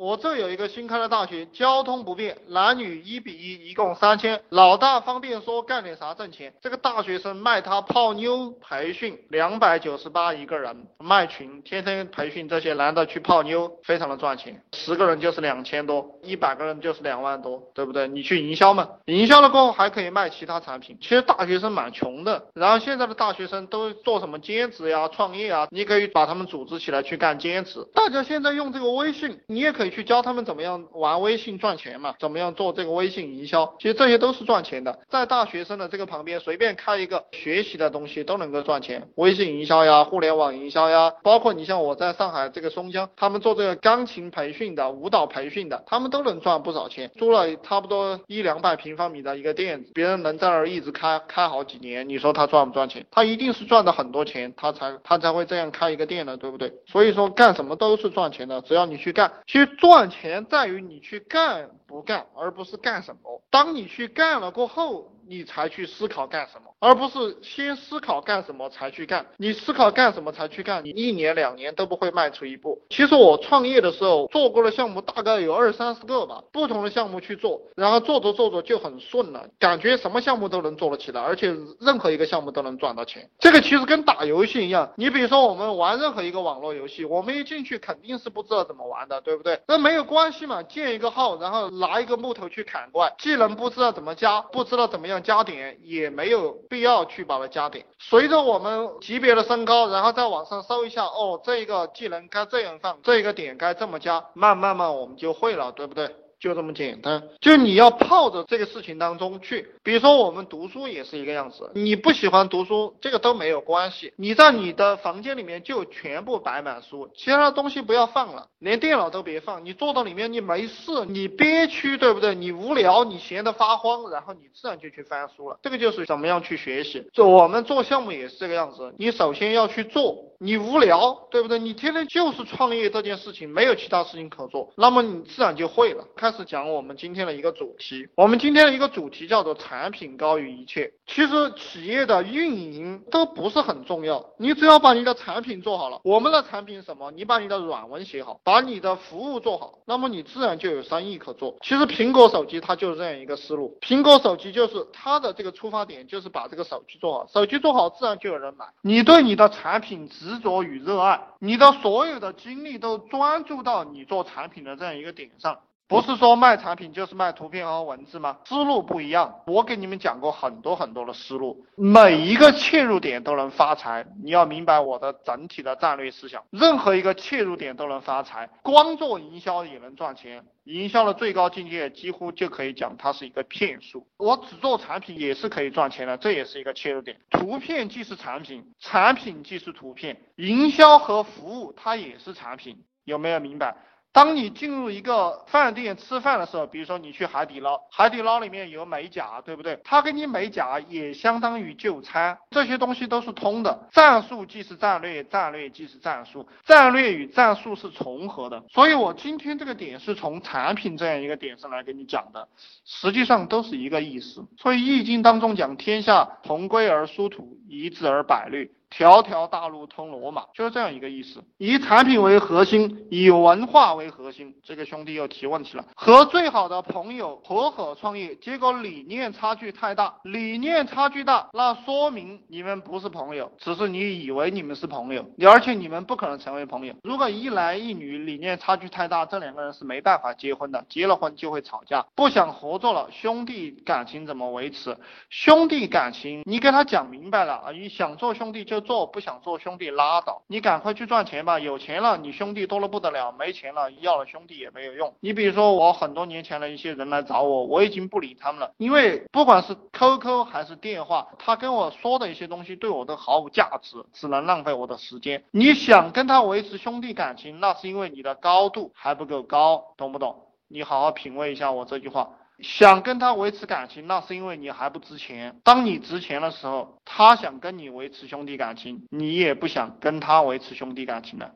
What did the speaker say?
我这有一个新开的大学，交通不便，男女一比一，一共三千。老大方便说干点啥挣钱？这个大学生卖他泡妞培训，两百九十八一个人，卖群，天天培训这些男的去泡妞，非常的赚钱。十个人就是两千多，一百个人就是两万多，对不对？你去营销嘛，营销了过后还可以卖其他产品。其实大学生蛮穷的，然后现在的大学生都做什么兼职呀、创业啊？你可以把他们组织起来去干兼职。大家现在用这个微信，你也可以。去教他们怎么样玩微信赚钱嘛？怎么样做这个微信营销？其实这些都是赚钱的。在大学生的这个旁边，随便开一个学习的东西都能够赚钱。微信营销呀，互联网营销呀，包括你像我在上海这个松江，他们做这个钢琴培训的、舞蹈培训的，他们都能赚不少钱。租了差不多一两百平方米的一个店，别人能在那儿一直开开好几年，你说他赚不赚钱？他一定是赚的很多钱，他才他才会这样开一个店的，对不对？所以说干什么都是赚钱的，只要你去干。其实。赚钱在于你去干不干，而不是干什么。当你去干了过后。你才去思考干什么，而不是先思考干什么才去干。你思考干什么才去干，你一年两年都不会迈出一步。其实我创业的时候做过的项目大概有二三十个吧，不同的项目去做，然后做着做着就很顺了，感觉什么项目都能做得起来，而且任何一个项目都能赚到钱。这个其实跟打游戏一样，你比如说我们玩任何一个网络游戏，我们一进去肯定是不知道怎么玩的，对不对？那没有关系嘛，建一个号，然后拿一个木头去砍怪，技能不知道怎么加，不知道怎么样。加点也没有必要去把它加点。随着我们级别的升高，然后在网上搜一下，哦，这个技能该这样放，这个点该这么加，慢慢慢我们就会了，对不对？就这么简单，就你要泡着这个事情当中去。比如说我们读书也是一个样子，你不喜欢读书，这个都没有关系。你在你的房间里面就全部摆满书，其他的东西不要放了，连电脑都别放。你坐到里面，你没事，你憋屈，对不对？你无聊，你闲得发慌，然后你自然就去翻书了。这个就是怎么样去学习。就我们做项目也是这个样子，你首先要去做。你无聊，对不对？你天天就是创业这件事情，没有其他事情可做，那么你自然就会了。开始讲我们今天的一个主题，我们今天的一个主题叫做产品高于一切。其实企业的运营都不是很重要，你只要把你的产品做好了。我们的产品什么？你把你的软文写好，把你的服务做好，那么你自然就有生意可做。其实苹果手机它就是这样一个思路，苹果手机就是它的这个出发点就是把这个手机做好，手机做好自然就有人买。你对你的产品只执着与热爱，你的所有的精力都专注到你做产品的这样一个点上，不是说卖产品就是卖图片和文字吗？思路不一样。我给你们讲过很多很多的思路，每一个切入点都能发财。你要明白我的整体的战略思想，任何一个切入点都能发财。光做营销也能赚钱，营销的最高境界几乎就可以讲它是一个骗术。我只做产品也是可以赚钱的，这也是一个切入点。图片既是产品，产品既是图片，营销和服务它也是产品，有没有明白？当你进入一个饭店吃饭的时候，比如说你去海底捞，海底捞里面有美甲，对不对？他给你美甲也相当于就餐，这些东西都是通的。战术即是战略，战略即是战术，战略与战术是重合的。所以我今天这个点是从产品这样一个点上来给你讲的，实际上都是一个意思。所以易经当中讲天下同归而殊途，一致而百虑。条条大路通罗马，就是这样一个意思。以产品为核心，以文化为核心。这个兄弟又提问题了：和最好的朋友合伙创业，结果理念差距太大。理念差距大，那说明你们不是朋友，只是你以为你们是朋友，而且你们不可能成为朋友。如果一男一女理念差距太大，这两个人是没办法结婚的，结了婚就会吵架，不想合作了。兄弟感情怎么维持？兄弟感情，你给他讲明白了啊，你想做兄弟就做不想做兄弟拉倒，你赶快去赚钱吧。有钱了，你兄弟多了不得了；没钱了，要了兄弟也没有用。你比如说，我很多年前的一些人来找我，我已经不理他们了，因为不管是 QQ 还是电话，他跟我说的一些东西对我都毫无价值，只能浪费我的时间。你想跟他维持兄弟感情，那是因为你的高度还不够高，懂不懂？你好好品味一下我这句话。想跟他维持感情，那是因为你还不值钱。当你值钱的时候，他想跟你维持兄弟感情，你也不想跟他维持兄弟感情了。